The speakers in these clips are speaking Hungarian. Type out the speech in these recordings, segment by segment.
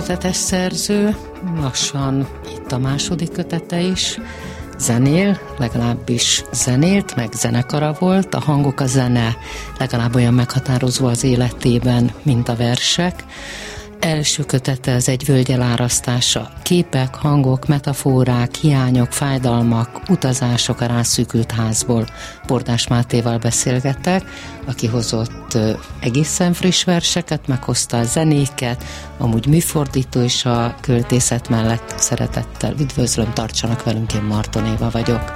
kötetes szerző, lassan itt a második kötete is, zenél, legalábbis zenélt, meg zenekara volt, a hangok, a zene legalább olyan meghatározó az életében, mint a versek első kötete az egy völgy elárasztása. Képek, hangok, metaforák, hiányok, fájdalmak, utazások a rászűkült házból. Bordás Mátéval beszélgettek, aki hozott egészen friss verseket, meghozta a zenéket, amúgy műfordító is a költészet mellett szeretettel. Üdvözlöm, tartsanak velünk, én Marton Éva vagyok.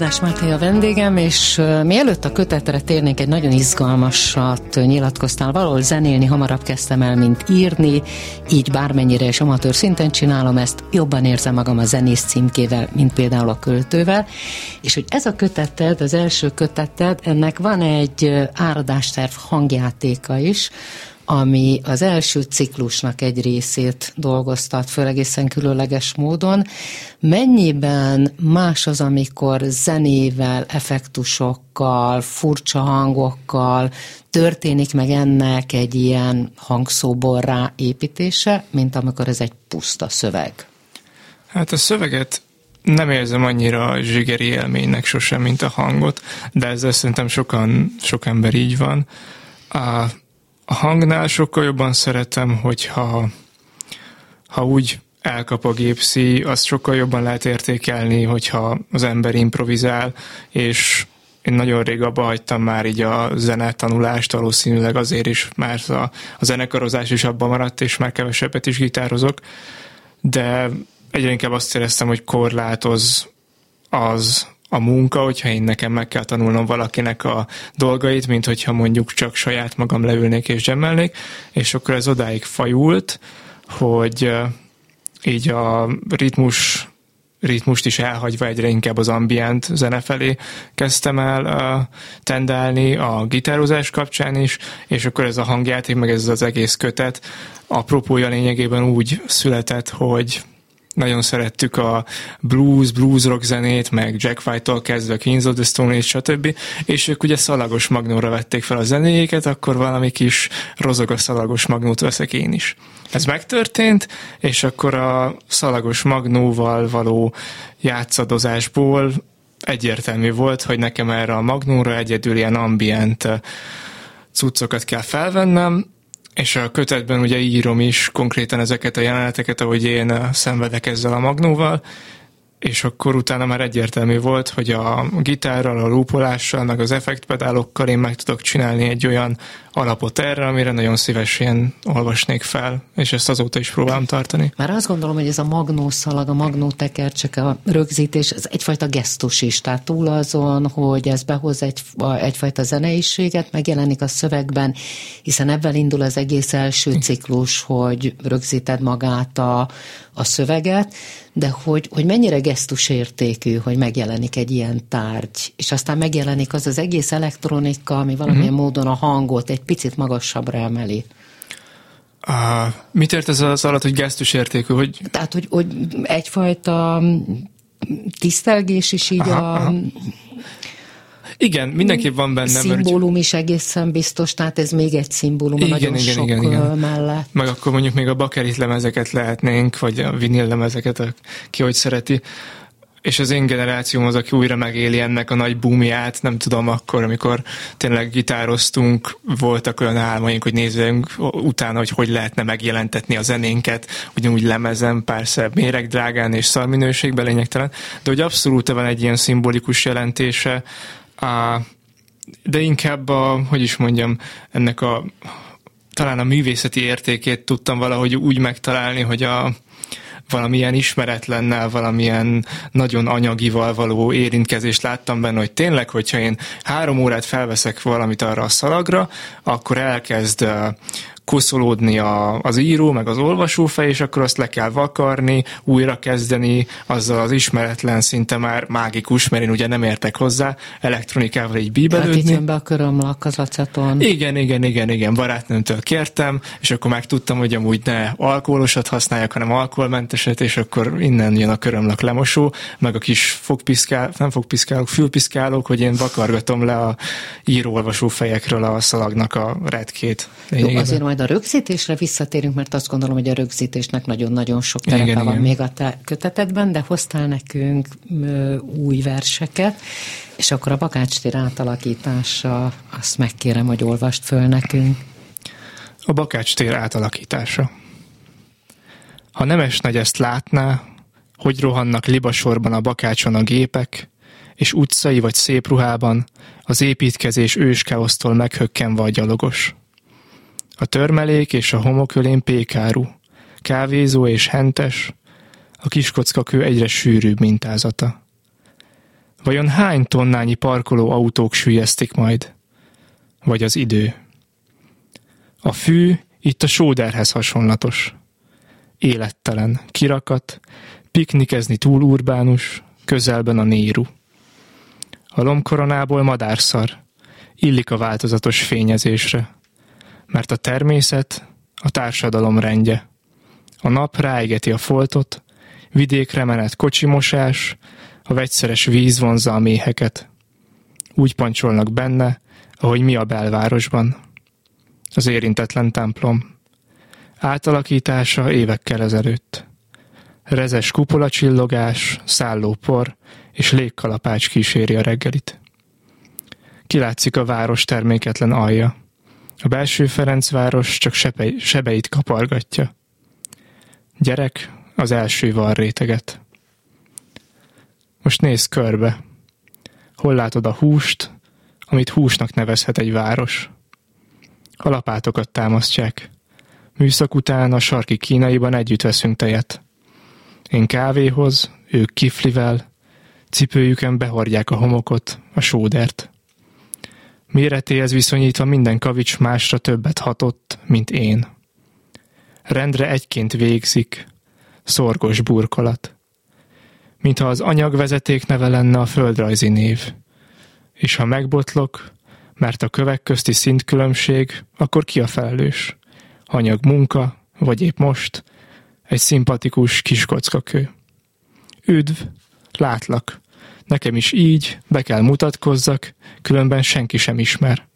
Bordás Máté a vendégem, és mielőtt a kötetre térnék, egy nagyon izgalmasat nyilatkoztál. Valahol zenélni hamarabb kezdtem el, mint írni, így bármennyire is amatőr szinten csinálom ezt, jobban érzem magam a zenész címkével, mint például a költővel, és hogy ez a köteted, az első köteted, ennek van egy áradásterv hangjátéka is, ami az első ciklusnak egy részét dolgoztat föl egészen különleges módon. Mennyiben más az, amikor zenével, effektusokkal, furcsa hangokkal történik meg ennek egy ilyen hangszóborrá építése, mint amikor ez egy puszta szöveg? Hát a szöveget nem érzem annyira zsigeri élménynek sosem, mint a hangot, de ezzel szerintem sokan, sok ember így van. A, a hangnál sokkal jobban szeretem, hogyha ha úgy elkap a gépszi, azt sokkal jobban lehet értékelni, hogyha az ember improvizál, és én nagyon rég abba hagytam már így a zenetanulást, valószínűleg azért is, mert a, a zenekarozás is abban maradt, és már kevesebbet is gitározok, de egyre inkább azt éreztem, hogy korlátoz az a munka, hogyha én nekem meg kell tanulnom valakinek a dolgait, mint hogyha mondjuk csak saját magam leülnék és gemmelnék, és akkor ez odáig fajult, hogy így a ritmus ritmust is elhagyva egyre inkább az ambient zene felé kezdtem el uh, tendálni a gitározás kapcsán is, és akkor ez a hangjáték, meg ez az egész kötet apropója lényegében úgy született, hogy nagyon szerettük a blues, blues rock zenét, meg Jack White-tól kezdve Kings of the Stone Age, stb. És ők ugye szalagos magnóra vették fel a zenéjéket, akkor valami kis rozog a szalagos magnót veszek én is. Ez megtörtént, és akkor a szalagos magnóval való játszadozásból egyértelmű volt, hogy nekem erre a magnóra egyedül ilyen ambient cuccokat kell felvennem, és a kötetben ugye írom is konkrétan ezeket a jeleneteket, ahogy én eh, szenvedek ezzel a magnóval, és akkor utána már egyértelmű volt, hogy a gitárral, a lúpolással, meg az effektpedálokkal én meg tudok csinálni egy olyan alapot erre, amire nagyon szívesen olvasnék fel, és ezt azóta is próbálom tartani. Már azt gondolom, hogy ez a magnószalag, a magnótekercsek, a rögzítés, ez egyfajta gesztus is, tehát túl azon, hogy ez behoz egy, egyfajta zeneiséget, megjelenik a szövegben, hiszen ebben indul az egész első ciklus, hogy rögzíted magát a, a szöveget, de hogy, hogy mennyire gesztusértékű, hogy megjelenik egy ilyen tárgy, és aztán megjelenik az az egész elektronika, ami valamilyen uh-huh. módon a hangot egy picit magasabbra emeli. Uh, mit ért ez az alatt, hogy gesztusértékű? Hogy... Tehát, hogy, hogy egyfajta tisztelgés is így aha, a... Aha. Igen, mindenképp van benne. Szimbólum is egészen biztos, tehát ez még egy szimbólum igen, nagyon igen, sok igen, igen. mellett. Meg akkor mondjuk még a bakerit lemezeket lehetnénk, vagy a vinil lemezeket, ki hogy szereti és az én generációm az, aki újra megéli ennek a nagy boomját, nem tudom, akkor, amikor tényleg gitároztunk, voltak olyan álmaink, hogy nézzünk utána, hogy hogy lehetne megjelentetni a zenénket, ugyanúgy lemezem, persze méregdrágán és szarminőségben lényegtelen, de hogy abszolút van egy ilyen szimbolikus jelentése, de inkább a, hogy is mondjam, ennek a talán a művészeti értékét tudtam valahogy úgy megtalálni, hogy a, valamilyen ismeretlennel, valamilyen nagyon anyagival való érintkezést láttam benne, hogy tényleg, hogyha én három órát felveszek valamit arra a szalagra, akkor elkezd koszolódni a, az író, meg az olvasófej, és akkor azt le kell vakarni, újra kezdeni, azzal az ismeretlen szinte már mágikus, mert én ugye nem értek hozzá, elektronikával így bíbelődni. Tehát be a körömlak az aceton. Igen, igen, igen, igen, barátnőmtől kértem, és akkor megtudtam, hogy amúgy ne alkoholosat használjak, hanem alkoholmenteset, és akkor innen jön a körömlak lemosó, meg a kis fogpiszkál, nem fogpiszkálók, fülpiszkálók, hogy én vakargatom le a író-olvasó fejekről a szalagnak a redkét. Jó, azért majd majd a rögzítésre visszatérünk, mert azt gondolom, hogy a rögzítésnek nagyon-nagyon sok terepe igen, van igen. még a te kötetedben, de hoztál nekünk ö, új verseket, és akkor a Bakács tér átalakítása, azt megkérem, hogy olvast föl nekünk. A Bakács tér átalakítása. Ha Nemes Nagy ezt látná, hogy rohannak libasorban a bakácson a gépek, és utcai vagy szép ruhában az építkezés őskeosztól meghökkenve a gyalogos. A törmelék és a homokölén pékáru, kávézó és hentes, a kiskockakő egyre sűrűbb mintázata. Vajon hány tonnányi parkoló autók sűjesztik majd? Vagy az idő? A fű itt a sóderhez hasonlatos. Élettelen, kirakat, piknikezni túl urbánus, közelben a néru. A lomkoronából madárszar, illik a változatos fényezésre mert a természet a társadalom rendje. A nap ráégeti a foltot, vidékre menet kocsimosás, a vegyszeres víz vonzza a méheket. Úgy pancsolnak benne, ahogy mi a belvárosban. Az érintetlen templom. Átalakítása évekkel ezelőtt. Rezes kupolacsillogás, szállópor és légkalapács kíséri a reggelit. Kilátszik a város terméketlen alja. A belső Ferencváros csak sebe, sebeit kapargatja. Gyerek az első van réteget. Most nézz körbe. Hol látod a húst, amit húsnak nevezhet egy város? A lapátokat támasztják. Műszak után a sarki kínaiban együtt veszünk tejet. Én kávéhoz, ők kiflivel, cipőjüken behordják a homokot, a sódert. Méretéhez viszonyítva minden kavics másra többet hatott, mint én. Rendre egyként végzik, szorgos burkolat. Mintha az anyagvezeték neve lenne a földrajzi név. És ha megbotlok, mert a kövek közti szintkülönbség, akkor ki a felelős? Anyag munka, vagy épp most, egy szimpatikus kis kockakő. Üdv, látlak, Nekem is így, be kell mutatkozzak, különben senki sem ismer.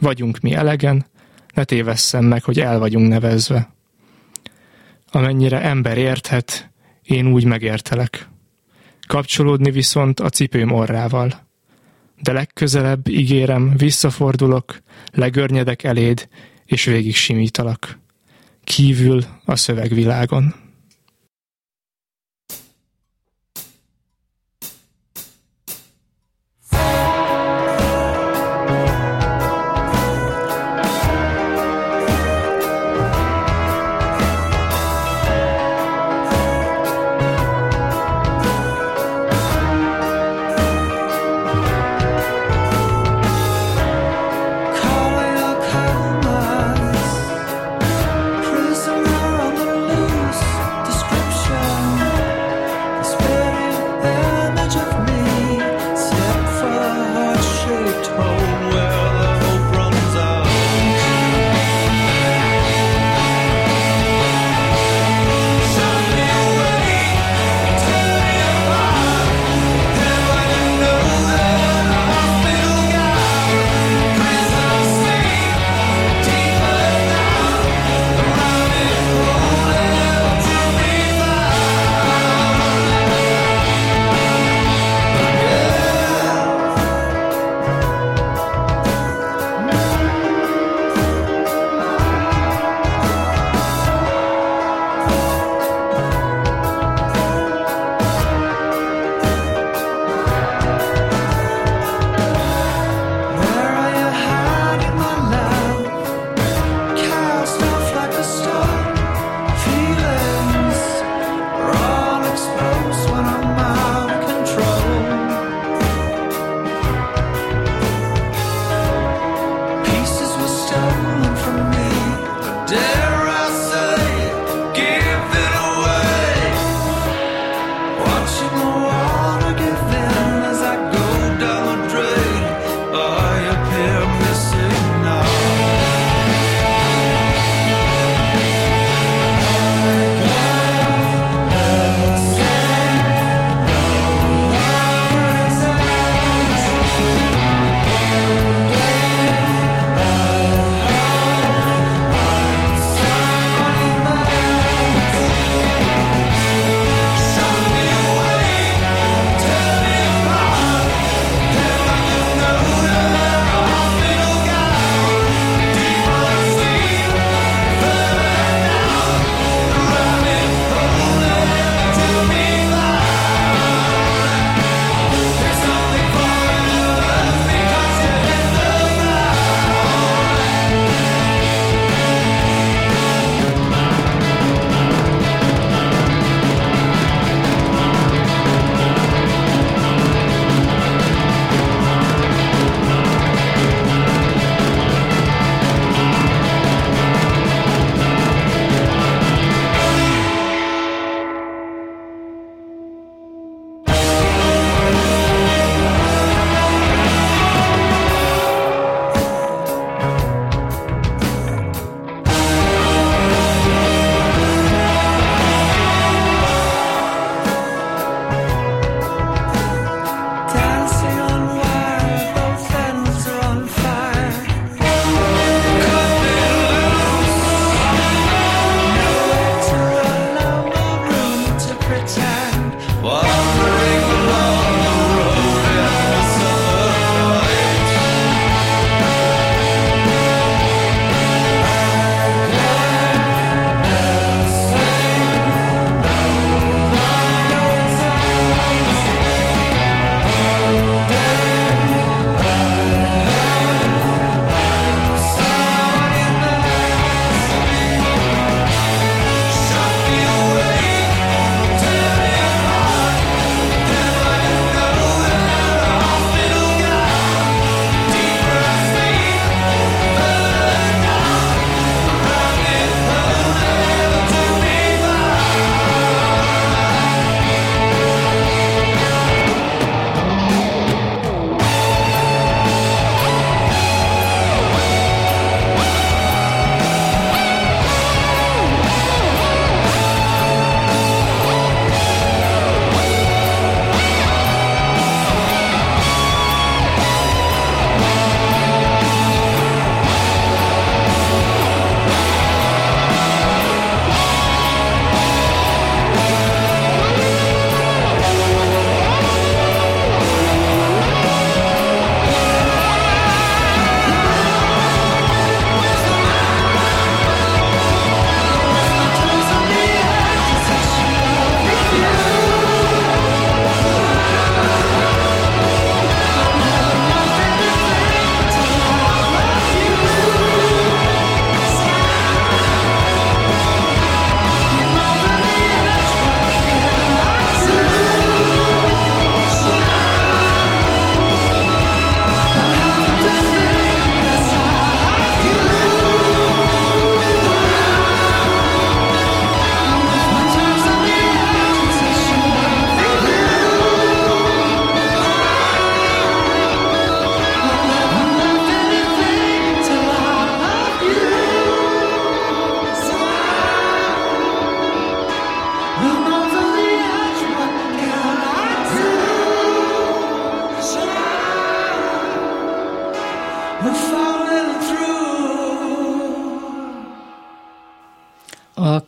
Vagyunk mi elegen, ne tévesszem meg, hogy el vagyunk nevezve. Amennyire ember érthet, én úgy megértelek. Kapcsolódni viszont a cipőm orrával. De legközelebb, ígérem, visszafordulok, legörnyedek eléd, és végig simítalak. Kívül a szövegvilágon.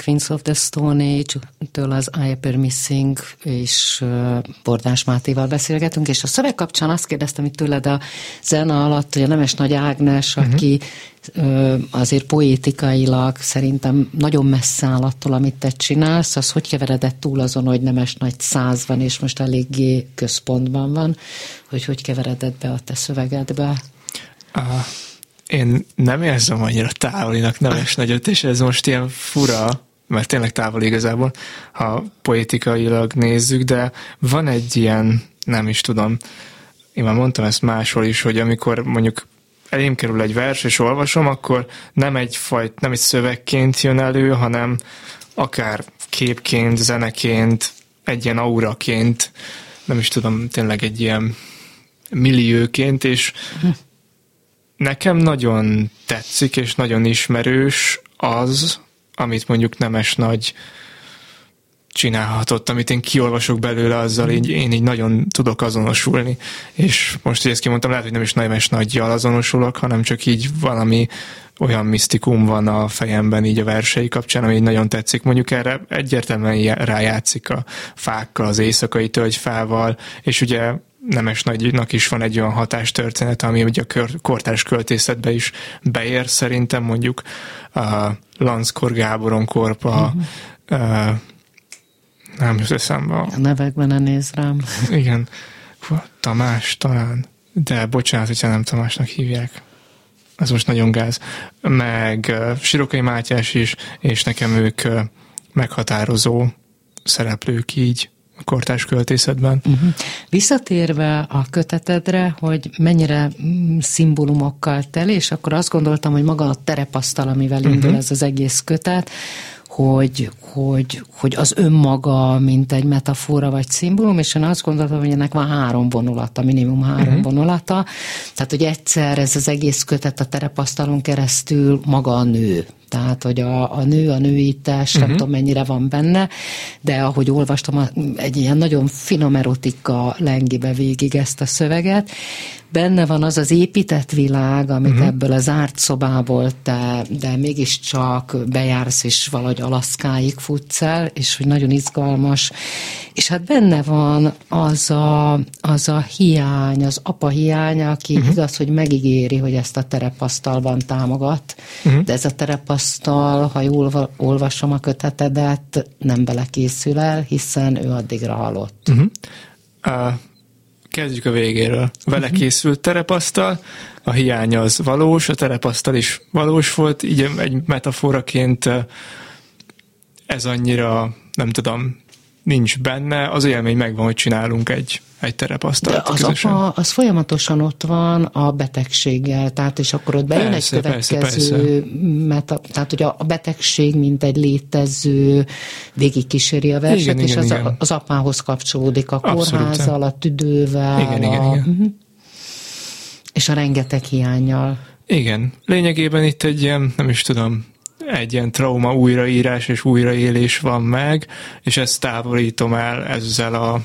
Queens of the Stone Age-től az I Appear Missing és Bordás Mátéval beszélgetünk, és a szöveg kapcsán azt kérdeztem itt tőled a zene alatt, hogy a Nemes Nagy Ágnes, uh-huh. aki azért poétikailag szerintem nagyon messze áll attól, amit te csinálsz, az hogy keveredett túl azon, hogy Nemes Nagy száz van, és most eléggé központban van, hogy hogy keveredett be a te szövegedbe? Uh én nem érzem annyira távolinak Nemes Nagyot, és ez most ilyen fura, mert tényleg távol igazából, ha poétikailag nézzük, de van egy ilyen, nem is tudom, én már mondtam ezt máshol is, hogy amikor mondjuk elém kerül egy vers, és olvasom, akkor nem egy fajt, nem egy szövegként jön elő, hanem akár képként, zeneként, egy ilyen auraként, nem is tudom, tényleg egy ilyen millióként, és Nekem nagyon tetszik, és nagyon ismerős az, amit mondjuk Nemes Nagy csinálhatott, amit én kiolvasok belőle, azzal így, én így nagyon tudok azonosulni. És most, hogy ezt kimondtam, lehet, hogy nem is Nemes Nagyjal azonosulok, hanem csak így valami olyan misztikum van a fejemben így a versei kapcsán, ami nagyon tetszik. Mondjuk erre egyértelműen rájátszik a fákkal, az éjszakai tölgyfával, és ugye Nemes Nagynak is van egy olyan hatástörténet, ami ugye a kortárs költészetbe is beér szerintem, mondjuk a Lanckor Gáboron Korpa, uh-huh. nem jut eszembe. A nevekben ne néz rám. Igen, Tamás talán, de bocsánat, hogyha nem Tamásnak hívják. Ez most nagyon gáz. Meg Sirokai Mátyás is, és nekem ők meghatározó szereplők így kortárs költészetben. Uh-huh. Visszatérve a kötetedre, hogy mennyire mm, szimbólumokkal tel, és akkor azt gondoltam, hogy maga a terepasztal, amivel uh-huh. indul ez az egész kötet, hogy, hogy, hogy az önmaga, mint egy metafora vagy szimbólum, és én azt gondoltam, hogy ennek van három vonulata, minimum három uh-huh. vonulata. Tehát, hogy egyszer ez az egész kötet a terepasztalon keresztül maga a nő. Tehát, hogy a, a nő, a nőítás, uh-huh. nem mhm. tudom mennyire van benne, de ahogy olvastam, egy ilyen nagyon finom erotika lengibe végig ezt a szöveget, benne van az az épített világ, amit uh-huh. ebből az árt szobából te, de mégiscsak bejársz és valahogy Alaszkáig futsz el, és hogy nagyon izgalmas. És hát benne van az a, az a hiány, az apa hiánya, aki uh-huh. igaz, hogy megígéri, hogy ezt a terepasztalban támogat, uh-huh. de ez a terepasztal, ha jól olvasom a kötetedet, nem belekészül el, hiszen ő addigra halott. Uh-huh. Uh, Kezdjük a végéről. Vele mhm. készült terepasztal, a hiány az valós, a terepasztal is valós volt, így egy metaforaként ez annyira, nem tudom, nincs benne, az élmény megvan, hogy csinálunk egy, egy terepasztalt. De az közösen. apa, az folyamatosan ott van a betegséggel, tehát és akkor ott bejön persze, egy következő, persze, persze. Meta, tehát hogy a betegség, mint egy létező, végigkíséri a verset, igen, és igen, az, igen. az apához kapcsolódik a kórházzal, a tüdővel, igen, a, igen, igen. Uh-huh. és a rengeteg hiányjal. Igen, lényegében itt egy ilyen, nem is tudom, egy ilyen trauma újraírás és újraélés van meg, és ezt távolítom el ezzel a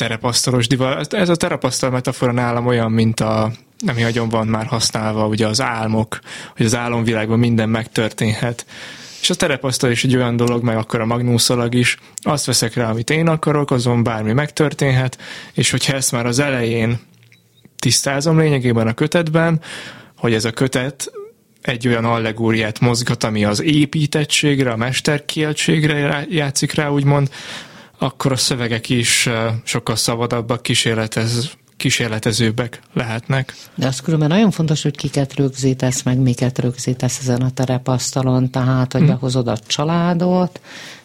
terepasztalos divat. Ez a terepasztal metafora nálam olyan, mint a ami nagyon van már használva, ugye az álmok, hogy az álomvilágban minden megtörténhet. És a terepasztal is egy olyan dolog, meg akkor a magnúszalag is. Azt veszek rá, amit én akarok, azon bármi megtörténhet, és hogyha ezt már az elején tisztázom lényegében a kötetben, hogy ez a kötet egy olyan allegóriát mozgat, ami az építettségre, a mesterkieltségre játszik rá, úgymond, akkor a szövegek is sokkal szabadabbak, kísérletez, kísérletezőbbek lehetnek. De az különben nagyon fontos, hogy kiket rögzítesz, meg miket rögzítesz ezen a terepasztalon, tehát, hogy hmm. behozod a családot,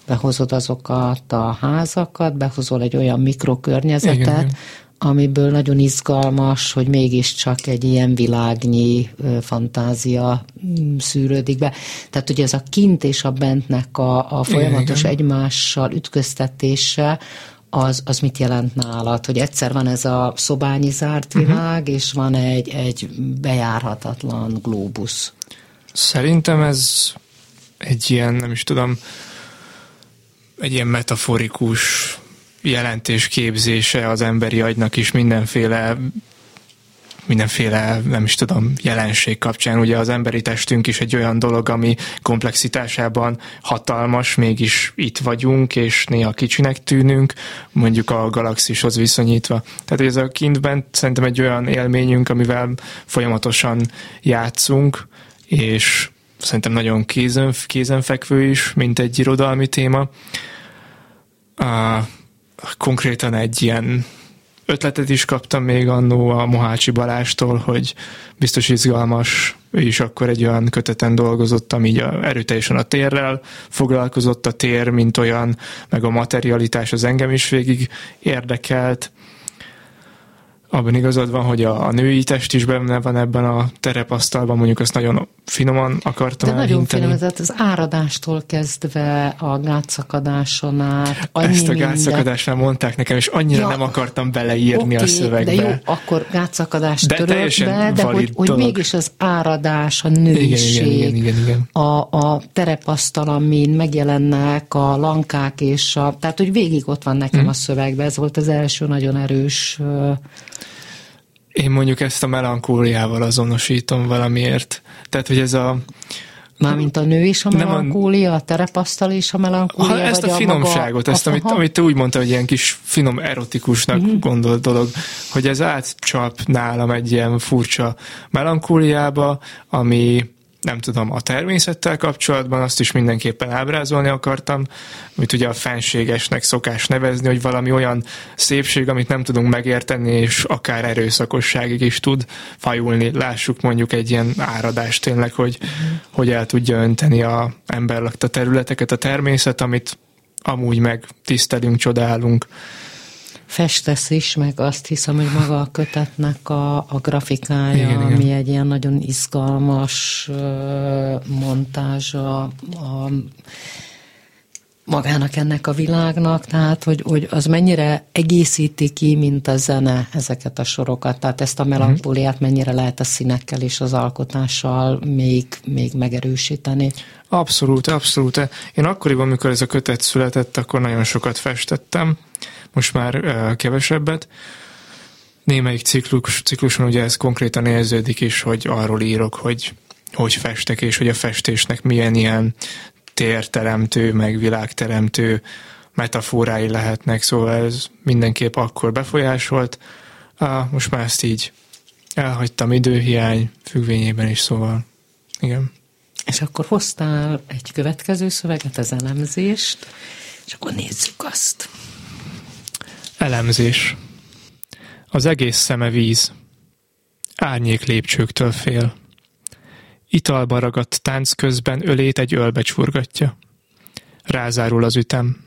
behozod azokat a házakat, behozol egy olyan mikrokörnyezetet, igen, igen amiből nagyon izgalmas, hogy mégiscsak egy ilyen világnyi fantázia mm, szűrődik be. Tehát ugye ez a kint és a bentnek a, a folyamatos igen, igen. egymással ütköztetése, az, az mit jelent nálad? Hogy egyszer van ez a szobányi zárt mhm. világ, uh-huh. és van egy, egy bejárhatatlan glóbusz. Szerintem ez egy ilyen, nem is tudom, egy ilyen metaforikus jelentés képzése az emberi agynak is mindenféle mindenféle, nem is tudom, jelenség kapcsán. Ugye az emberi testünk is egy olyan dolog, ami komplexitásában hatalmas, mégis itt vagyunk, és néha kicsinek tűnünk, mondjuk a galaxishoz viszonyítva. Tehát ez a kintben szerintem egy olyan élményünk, amivel folyamatosan játszunk, és szerintem nagyon kézen, kézenfekvő is, mint egy irodalmi téma. A, konkrétan egy ilyen ötletet is kaptam még annó a Mohácsi Balástól, hogy biztos izgalmas, is akkor egy olyan köteten dolgozott, ami így a, erőteljesen a térrel foglalkozott, a tér, mint olyan, meg a materialitás az engem is végig érdekelt, abban igazad van, hogy a, a női test is benne van ebben a terepasztalban, mondjuk azt nagyon finoman akartam De nagyon finom, ez az áradástól kezdve a gátszakadáson át. Ezt a gátszakadásnál mondták nekem, és annyira ja, nem akartam beleírni okay, a szövegbe. De jó, akkor gátszakadást de török be, de hogy, hogy mégis az áradás, a nőiség, igen, igen, igen, igen. A, a terepasztal, amin megjelennek a lankák, és a, tehát hogy végig ott van nekem hmm. a szövegben, ez volt az első nagyon erős én mondjuk ezt a melankóliával azonosítom valamiért. Tehát, hogy ez a... Mármint a nő is a melankólia, a terepasztal is a melankólia? Ha, ezt a finomságot, a ezt, amit, amit te úgy mondta, hogy ilyen kis finom erotikusnak mm. gondolt dolog, hogy ez átcsap nálam egy ilyen furcsa melankóliába, ami nem tudom, a természettel kapcsolatban azt is mindenképpen ábrázolni akartam, amit ugye a fenségesnek szokás nevezni, hogy valami olyan szépség, amit nem tudunk megérteni, és akár erőszakosságig is tud fajulni. Lássuk mondjuk egy ilyen áradást tényleg, hogy, hogy el tudja önteni a emberlakta területeket, a természet, amit amúgy meg tisztelünk, csodálunk festesz is, meg azt hiszem, hogy maga a kötetnek a, a grafikája, igen, ami igen. egy ilyen nagyon izgalmas montázsa a magának ennek a világnak, tehát hogy, hogy az mennyire egészíti ki, mint a zene ezeket a sorokat, tehát ezt a mhm. melankóliát mennyire lehet a színekkel és az alkotással még, még megerősíteni. Abszolút, abszolút. Én akkoriban, amikor ez a kötet született, akkor nagyon sokat festettem, most már kevesebbet. Némelyik ciklus, cikluson ugye ez konkrétan érződik is, hogy arról írok, hogy hogy festek, és hogy a festésnek milyen ilyen térteremtő, meg világteremtő metaforái lehetnek, szóval ez mindenképp akkor befolyásolt. Most már ezt így elhagytam időhiány függvényében is, szóval igen. És akkor hoztál egy következő szöveget, az elemzést, és akkor nézzük azt. Elemzés. Az egész szeme víz. Árnyék lépcsőktől fél. Italba ragadt tánc közben ölét egy ölbe csurgatja. Rázárul az ütem.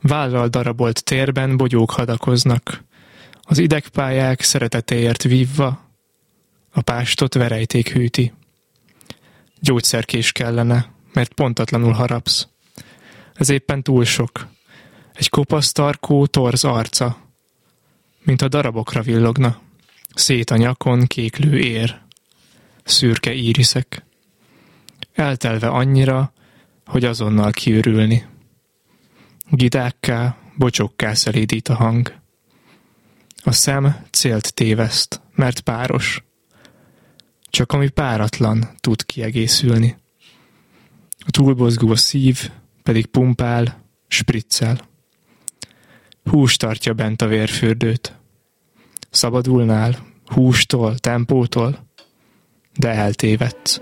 Vállal darabolt térben bogyók hadakoznak. Az idegpályák szeretetéért vívva, a pástot verejték hűti. Gyógyszerkés kellene, mert pontatlanul harapsz. Ez éppen túl sok. Egy kopasztarkó torz arca, mint a darabokra villogna. Szét a nyakon kéklő ér, szürke íriszek. Eltelve annyira, hogy azonnal kiürülni. Gidákká, bocsokká szelídít a hang. A szem célt téveszt, mert páros. Csak ami páratlan tud kiegészülni. A túlbozgó szív pedig pumpál, spriccel. Hús tartja bent a vérfürdőt. Szabadulnál, hústól, tempótól, de eltévedsz.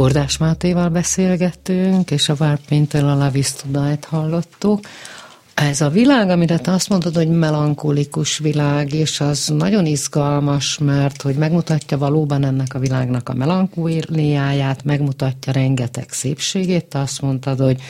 Bordás Mátéval beszélgettünk, és a Várpéntől a Lavisztudájt hallottuk. Ez a világ, amire te azt mondod, hogy melankolikus világ, és az nagyon izgalmas, mert hogy megmutatja valóban ennek a világnak a melankóliáját, megmutatja rengeteg szépségét. Te azt mondtad, hogy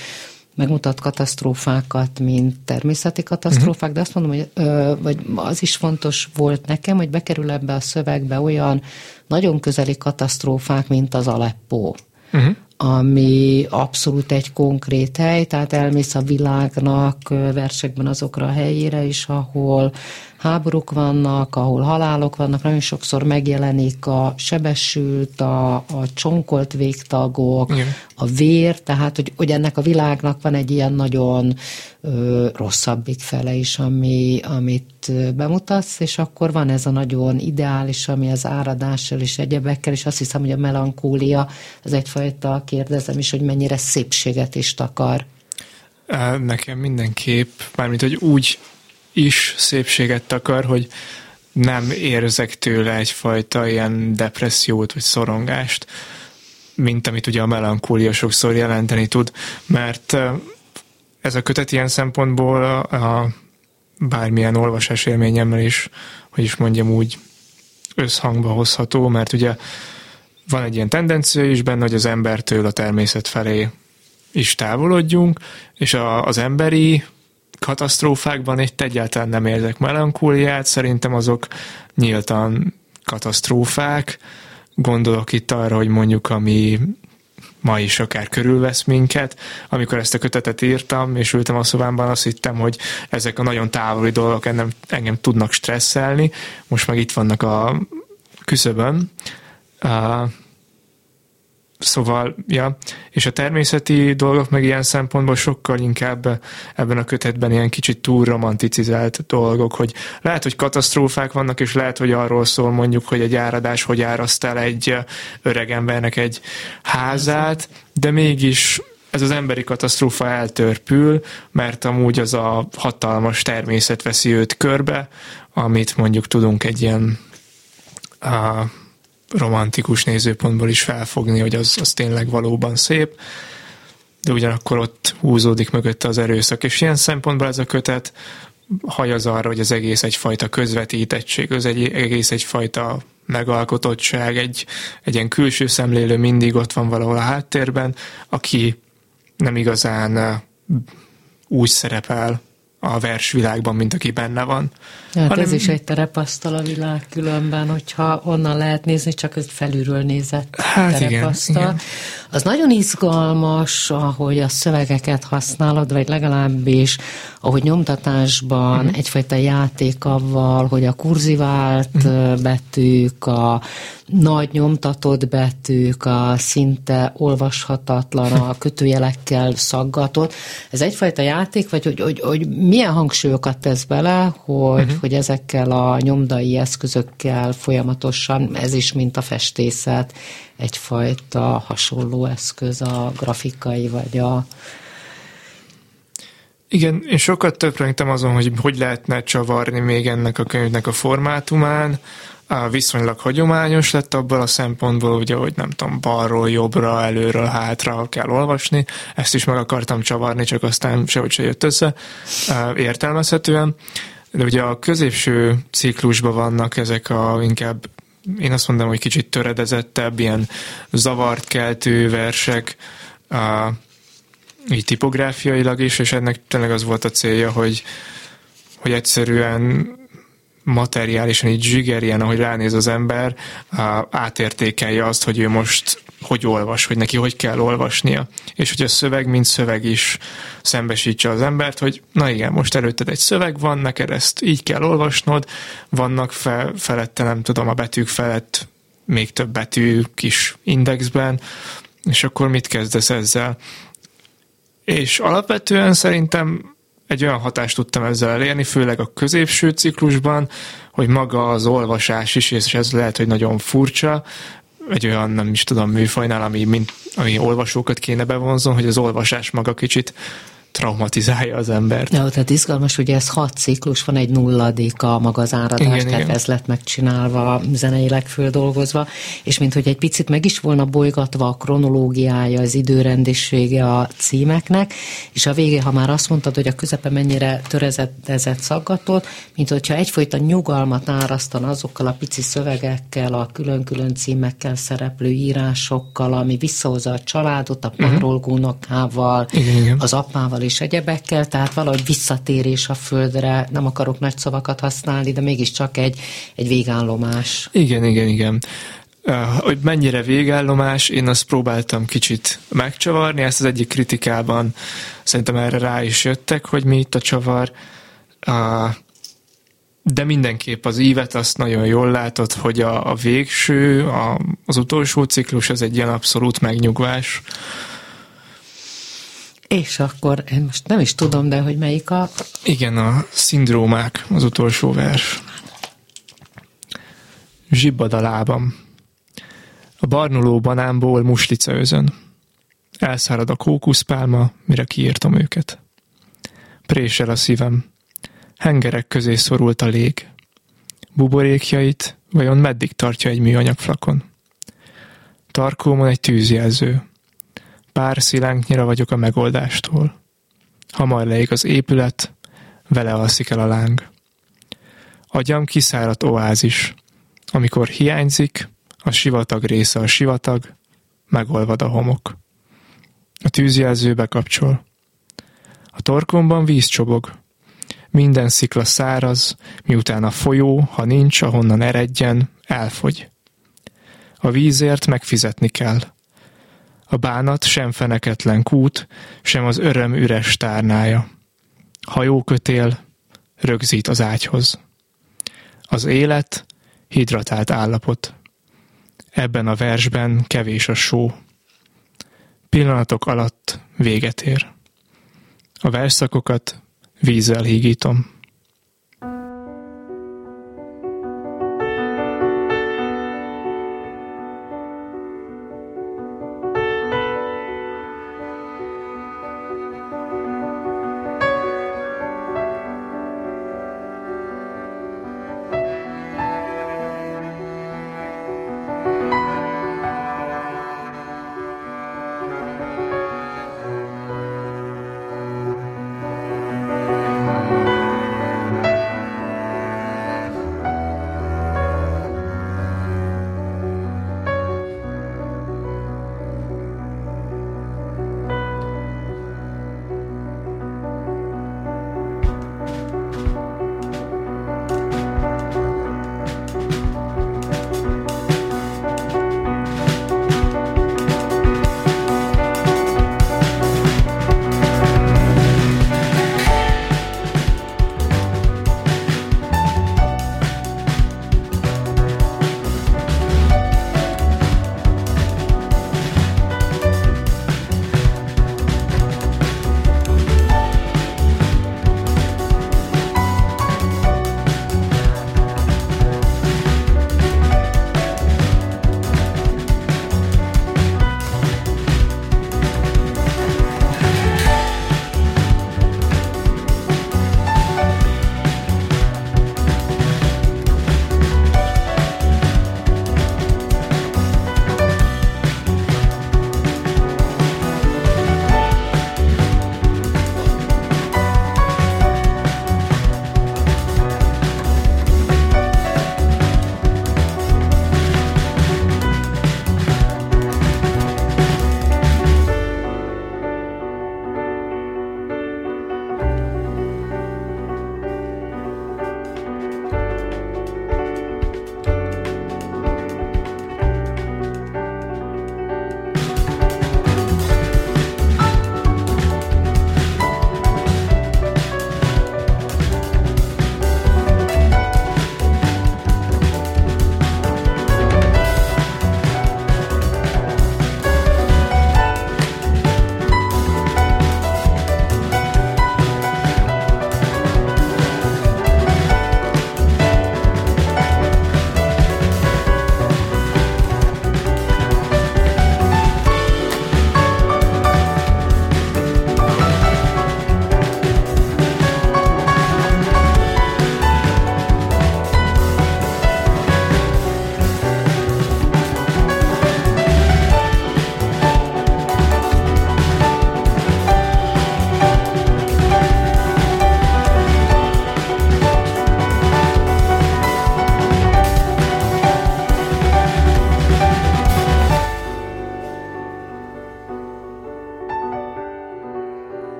megmutat katasztrófákat, mint természeti katasztrófák, uh-huh. de azt mondom, hogy ö, vagy az is fontos volt nekem, hogy bekerül ebbe a szövegbe olyan nagyon közeli katasztrófák, mint az Aleppo. Uh-huh ami abszolút egy konkrét hely, tehát elmész a világnak versekben azokra a helyére is, ahol háborúk vannak, ahol halálok vannak, nagyon sokszor megjelenik a sebesült, a, a csonkolt végtagok, Igen. a vér, tehát hogy, hogy ennek a világnak van egy ilyen nagyon ö, rosszabbik fele is, ami, amit bemutatsz, és akkor van ez a nagyon ideális, ami az áradással és egyebekkel, és azt hiszem, hogy a melankólia, ez egyfajta kérdezem is, hogy mennyire szépséget is takar. Nekem mindenképp, mármint, hogy úgy is szépséget takar, hogy nem érzek tőle egyfajta ilyen depressziót vagy szorongást, mint amit ugye a melankólia sokszor jelenteni tud, mert ez a kötet ilyen szempontból a, a bármilyen olvasás élményemmel is, hogy is mondjam úgy, összhangba hozható, mert ugye van egy ilyen tendencia is benne, hogy az embertől a természet felé is távolodjunk, és a, az emberi katasztrófákban itt egyáltalán nem érzek melankóliát, szerintem azok nyíltan katasztrófák. Gondolok itt arra, hogy mondjuk ami ma is akár körülvesz minket. Amikor ezt a kötetet írtam, és ültem a szobámban, azt hittem, hogy ezek a nagyon távoli dolgok engem, engem tudnak stresszelni. Most meg itt vannak a küszöbön. Szóval, ja, és a természeti dolgok meg ilyen szempontból sokkal inkább ebben a kötetben ilyen kicsit túl romanticizált dolgok, hogy lehet, hogy katasztrófák vannak, és lehet, hogy arról szól mondjuk, hogy egy áradás hogy áraszt el egy öreg embernek egy házát, de mégis ez az emberi katasztrófa eltörpül, mert amúgy az a hatalmas természet veszi őt körbe, amit mondjuk tudunk egy ilyen a, romantikus nézőpontból is felfogni, hogy az, az tényleg valóban szép, de ugyanakkor ott húzódik mögötte az erőszak, és ilyen szempontból ez a kötet hajaz arra, hogy az egész egyfajta közvetítettség, az egy, egész egyfajta megalkotottság, egy, egy ilyen külső szemlélő mindig ott van valahol a háttérben, aki nem igazán úgy szerepel a versvilágban, mint aki benne van. Hát hanem... ez is egy terepasztal a világ különben, hogyha onnan lehet nézni, csak egy felülről nézett hát terepasztal. Igen, igen. Az nagyon izgalmas, ahogy a szövegeket használod, vagy legalábbis, ahogy nyomtatásban uh-huh. egyfajta játék avval, hogy a kurzivált uh-huh. betűk, a nagy nyomtatott betűk, a szinte olvashatatlan, a kötőjelekkel szaggatott. Ez egyfajta játék, vagy hogy, hogy, hogy milyen hangsúlyokat tesz bele, hogy, uh-huh. Hogy ezekkel a nyomdai eszközökkel folyamatosan, ez is, mint a festészet, egyfajta hasonló eszköz a grafikai, vagy a igen, én sokat töprengtem azon, hogy hogy lehetne csavarni még ennek a könyvnek a formátumán, viszonylag hagyományos lett abból a szempontból, ugye, hogy nem tudom, balról, jobbra, előről, hátra kell olvasni. Ezt is meg akartam csavarni, csak aztán sehogy se jött össze értelmezhetően. De ugye a középső ciklusban vannak ezek a inkább én azt mondom, hogy kicsit töredezettebb, ilyen zavart keltő versek, a, így tipográfiailag is, és ennek tényleg az volt a célja, hogy, hogy egyszerűen materiálisan így zsigerjen, ahogy ránéz az ember, átértékelje azt, hogy ő most hogy olvas, hogy neki hogy kell olvasnia. És hogy a szöveg, mint szöveg is szembesítse az embert, hogy na igen, most előtted egy szöveg van, neked ezt így kell olvasnod, vannak fel, felette, nem tudom, a betűk felett még több betű kis indexben, és akkor mit kezdesz ezzel? És alapvetően szerintem egy olyan hatást tudtam ezzel elérni, főleg a középső ciklusban, hogy maga az olvasás is, és ez lehet, hogy nagyon furcsa, egy olyan, nem is tudom, műfajnál, ami, mint, ami olvasókat kéne bevonzon, hogy az olvasás maga kicsit traumatizálja az embert. Ja, tehát izgalmas, ugye ez hat ciklus, van egy nulladika maga az áradás, igen, tehát igen. ez lett megcsinálva, zeneileg földolgozva, és mint hogy egy picit meg is volna bolygatva a kronológiája, az időrendisége a címeknek, és a végén, ha már azt mondtad, hogy a közepe mennyire törezetezett szaggatott, mint hogyha egyfajta nyugalmat árasztan azokkal a pici szövegekkel, a külön-külön címekkel szereplő írásokkal, ami visszahozza a családot, a mhm. parolgónokával, az apával és egyebekkel, tehát valahogy visszatérés a földre, nem akarok nagy szavakat használni, de mégiscsak egy, egy végállomás. Igen, igen, igen. Hogy mennyire végállomás, én azt próbáltam kicsit megcsavarni, ezt az egyik kritikában szerintem erre rá is jöttek, hogy mi itt a csavar. De mindenképp az ívet azt nagyon jól látod, hogy a, a végső, az utolsó ciklus az egy ilyen abszolút megnyugvás. És akkor én most nem is tudom, de hogy melyik a... Igen, a szindrómák, az utolsó vers. Zsibbad a lábam. A barnuló banánból muslica özön. Elszárad a kókuszpálma, mire kiírtam őket. Présel a szívem. Hengerek közé szorult a lég. Buborékjait vajon meddig tartja egy műanyag flakon? Tarkómon egy tűzjelző. Pár szilánknyira vagyok a megoldástól. Hamar leég az épület, vele alszik el a láng. Agyam kiszáradt oázis. Amikor hiányzik, a sivatag része a sivatag, megolvad a homok. A tűzjelző bekapcsol. A torkomban víz csobog. Minden szikla száraz, miután a folyó, ha nincs, ahonnan eredjen, elfogy. A vízért megfizetni kell. A bánat sem feneketlen kút, sem az öröm üres tárnája. Hajókötél rögzít az ágyhoz. Az élet hidratált állapot. Ebben a versben kevés a só. Pillanatok alatt véget ér. A versszakokat vízzel hígítom.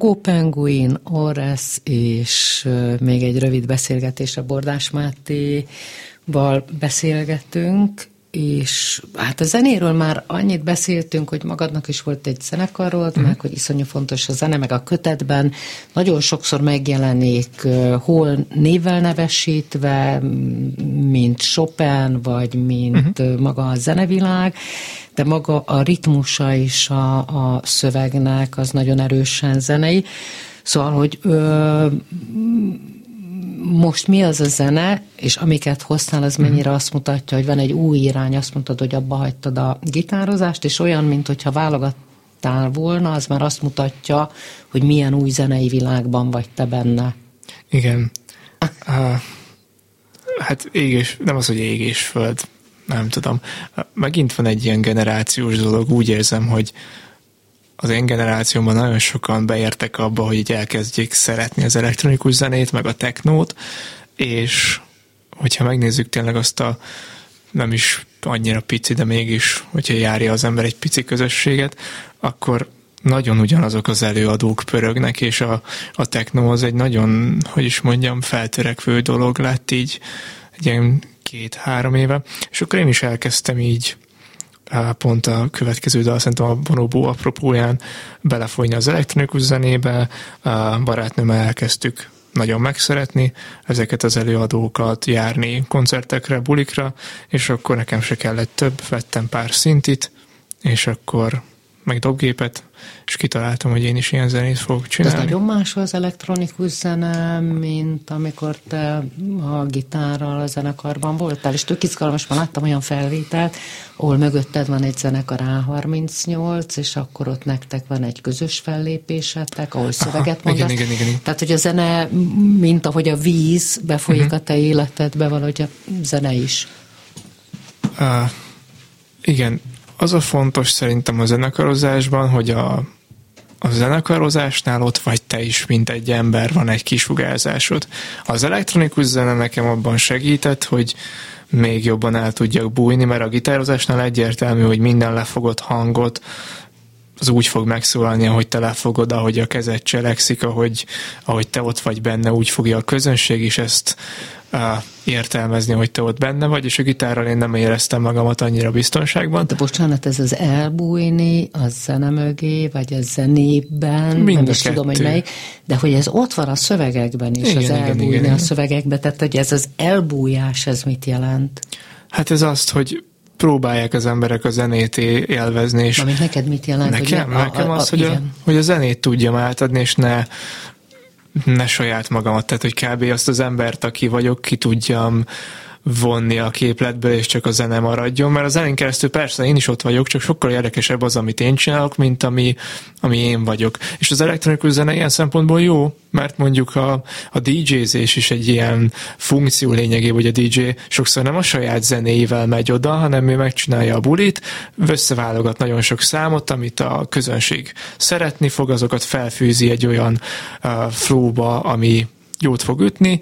Gogó Penguin, Oresz és még egy rövid beszélgetésre Bordás Mátéval beszélgetünk, és hát a zenéről már annyit beszéltünk, hogy magadnak is volt egy zenekarod, mm. meg hogy iszonyú fontos a zene, meg a kötetben nagyon sokszor megjelenik, hol névvel nevesítve, mint Chopin, vagy mint mm. maga a zenevilág, de maga a ritmusa is a, a szövegnek az nagyon erősen zenei. Szóval, hogy ö, most mi az a zene, és amiket hoztál, az mennyire mhm. azt mutatja, hogy van egy új irány, azt mondtad, hogy abba hagytad a gitározást, és olyan, mint hogyha válogattál volna, az már azt mutatja, hogy milyen új zenei világban vagy te benne. Igen. Uh, hát égés, nem az, hogy égés föld, nem tudom. Megint van egy ilyen generációs dolog, úgy érzem, hogy az én generációmban nagyon sokan beértek abba, hogy így elkezdjék szeretni az elektronikus zenét, meg a technót, és hogyha megnézzük tényleg azt a nem is annyira pici, de mégis, hogyha járja az ember egy pici közösséget, akkor nagyon ugyanazok az előadók pörögnek, és a, a techno az egy nagyon, hogy is mondjam, feltörekvő dolog lett így egy ilyen két-három éve, és akkor én is elkezdtem így pont a következő dal, szerintem a Bonobo apropóján belefolyni az elektronikus zenébe, barátnőmmel elkezdtük nagyon megszeretni ezeket az előadókat, járni koncertekre, bulikra, és akkor nekem se kellett több, vettem pár szintit, és akkor meg dobgépet, és kitaláltam, hogy én is ilyen zenét fogok csinálni. Ez nagyon más az elektronikus zene, mint amikor te a gitárral a zenekarban voltál, és tök izgalmas, már láttam olyan felvételt, ahol mögötted van egy zenekar A38, és akkor ott nektek van egy közös fellépésetek, ahol szöveget Aha, mondasz. Igen, igen, igen. Tehát, hogy a zene, mint ahogy a víz befolyik uh-huh. a te életedbe, valahogy a zene is. Uh, igen, az a fontos szerintem a zenekarozásban, hogy a, a zenekarozásnál ott vagy te is, mint egy ember, van egy kisugárzásod. Az elektronikus zene nekem abban segített, hogy még jobban el tudjak bújni, mert a gitározásnál egyértelmű, hogy minden lefogott hangot az úgy fog megszólalni, ahogy te lefogod, ahogy a kezed cselekszik, ahogy, ahogy te ott vagy benne, úgy fogja a közönség is ezt értelmezni, hogy te ott benne vagy, és a gitárral én nem éreztem magamat annyira biztonságban. De bocsánat, ez az elbújni, a zene mögé, vagy a zenében, Mind nem is tudom, hogy melyik, de hogy ez ott van a szövegekben is, igen, az elbújni igen, igen, a szövegekben, tehát hogy ez az elbújás, ez mit jelent? Hát ez azt, hogy próbálják az emberek a zenét élvezni. És Amit neked mit jelent? Nekem, hogy nekem a, a, az, hogy a, hogy a zenét tudjam átadni, és ne ne saját magamat, tehát hogy kb. azt az embert, aki vagyok, ki tudjam vonni a képletből, és csak a zene maradjon, mert a zenén keresztül persze én is ott vagyok, csak sokkal érdekesebb az, amit én csinálok, mint ami, ami én vagyok. És az elektronikus zene ilyen szempontból jó, mert mondjuk a, a DJ-zés is egy ilyen funkció lényegében, hogy a DJ sokszor nem a saját zenéivel megy oda, hanem ő megcsinálja a bulit, összeválogat nagyon sok számot, amit a közönség szeretni fog, azokat felfűzi egy olyan uh, flowba, ami jót fog ütni,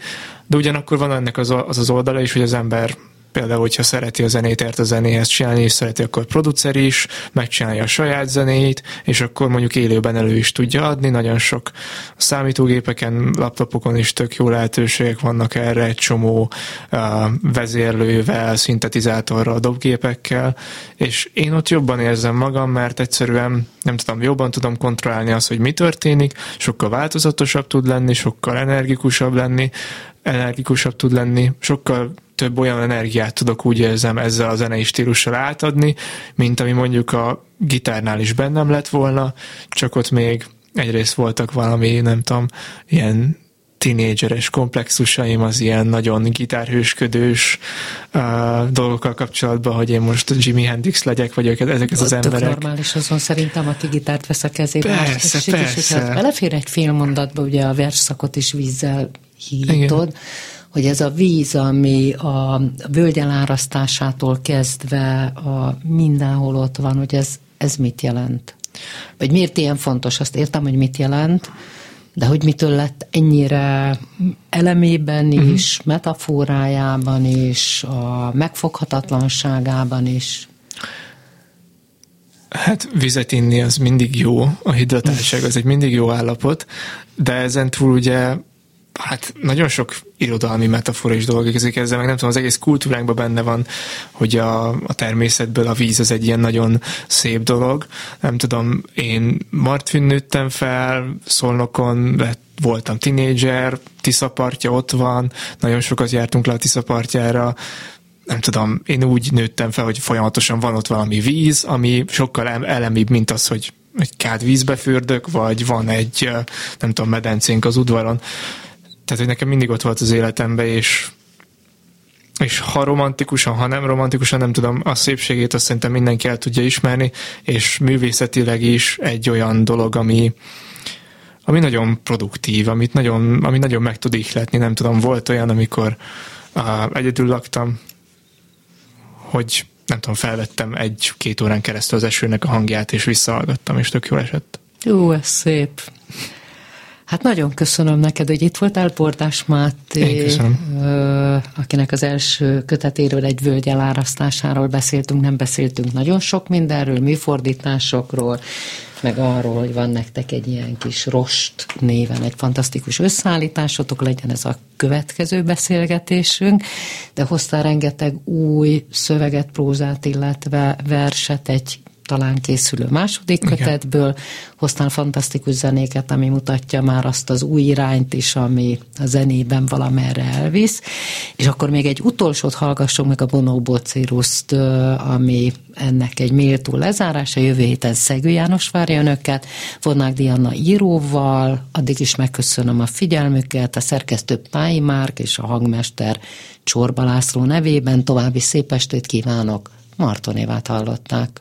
de ugyanakkor van ennek az, az az oldala is, hogy az ember például, hogyha szereti a zenét, ért a zenéhez csinálni, és szereti, akkor producer is, megcsinálja a saját zenét, és akkor mondjuk élőben elő is tudja adni. Nagyon sok számítógépeken, laptopokon is tök jó lehetőségek vannak erre, egy csomó uh, vezérlővel, szintetizátorral, dobgépekkel, és én ott jobban érzem magam, mert egyszerűen nem tudom, jobban tudom kontrollálni azt, hogy mi történik, sokkal változatosabb tud lenni, sokkal energikusabb lenni, energikusabb tud lenni, sokkal több olyan energiát tudok úgy érzem ezzel a zenei stílussal átadni, mint ami mondjuk a gitárnál is bennem lett volna, csak ott még egyrészt voltak valami, nem tudom, ilyen tinédzseres komplexusaim, az ilyen nagyon gitárhősködős uh, dolgokkal kapcsolatban, hogy én most Jimi Hendrix legyek, vagy őket, ezek az, az emberek. normális azon szerintem, aki gitárt vesz a kezébe. Persze, és persze. És, belefér egy fél mondatba, ugye a versszakot is vízzel hívtod, hogy ez a víz, ami a völgy elárasztásától kezdve a mindenhol ott van, hogy ez, ez mit jelent? Vagy miért ilyen fontos? Azt értem, hogy mit jelent, de hogy mitől lett ennyire elemében is, uh-huh. metaforájában is, a megfoghatatlanságában is? Hát vizet inni az mindig jó, a hidratáltság az egy mindig jó állapot, de ezen túl ugye hát nagyon sok irodalmi metafora is dolgozik ezzel, meg nem tudom, az egész kultúránkban benne van, hogy a, a természetből a víz az egy ilyen nagyon szép dolog. Nem tudom, én Martfin nőttem fel, Szolnokon lett, voltam tinédzser, Tiszapartja ott van, nagyon sokat jártunk le a Tiszapartjára, nem tudom, én úgy nőttem fel, hogy folyamatosan van ott valami víz, ami sokkal elemibb, mint az, hogy egy kád vízbe fürdök, vagy van egy, nem tudom, medencénk az udvaron. Tehát, hogy nekem mindig ott volt az életemben, és és ha romantikusan, ha nem romantikusan, nem tudom, a szépségét azt szerintem mindenki el tudja ismerni, és művészetileg is egy olyan dolog, ami, ami nagyon produktív, amit nagyon, ami nagyon meg tud ihletni, nem tudom, volt olyan, amikor uh, egyedül laktam, hogy nem tudom, felvettem egy-két órán keresztül az esőnek a hangját, és visszahallgattam, és tök jól esett. Jó, ez szép. Hát nagyon köszönöm neked, hogy itt voltál, Portás Máté, akinek az első kötetéről egy völgy elárasztásáról beszéltünk, nem beszéltünk nagyon sok mindenről, műfordításokról, meg arról, hogy van nektek egy ilyen kis Rost néven egy fantasztikus összeállításotok, legyen ez a következő beszélgetésünk, de hoztál rengeteg új szöveget, prózát, illetve verset egy talán készülő második Igen. kötetből, hoztál fantasztikus zenéket, ami mutatja már azt az új irányt is, ami a zenében valamerre elvisz. És akkor még egy utolsót hallgassunk meg a Bonobo Ciruszt, ami ennek egy méltó lezárása. Jövő héten Szegő János várja önöket, Vonák Diana íróval, addig is megköszönöm a figyelmüket, a szerkesztő Pályi Márk és a hangmester Csorba László nevében további szép estét kívánok. Martonévát hallották.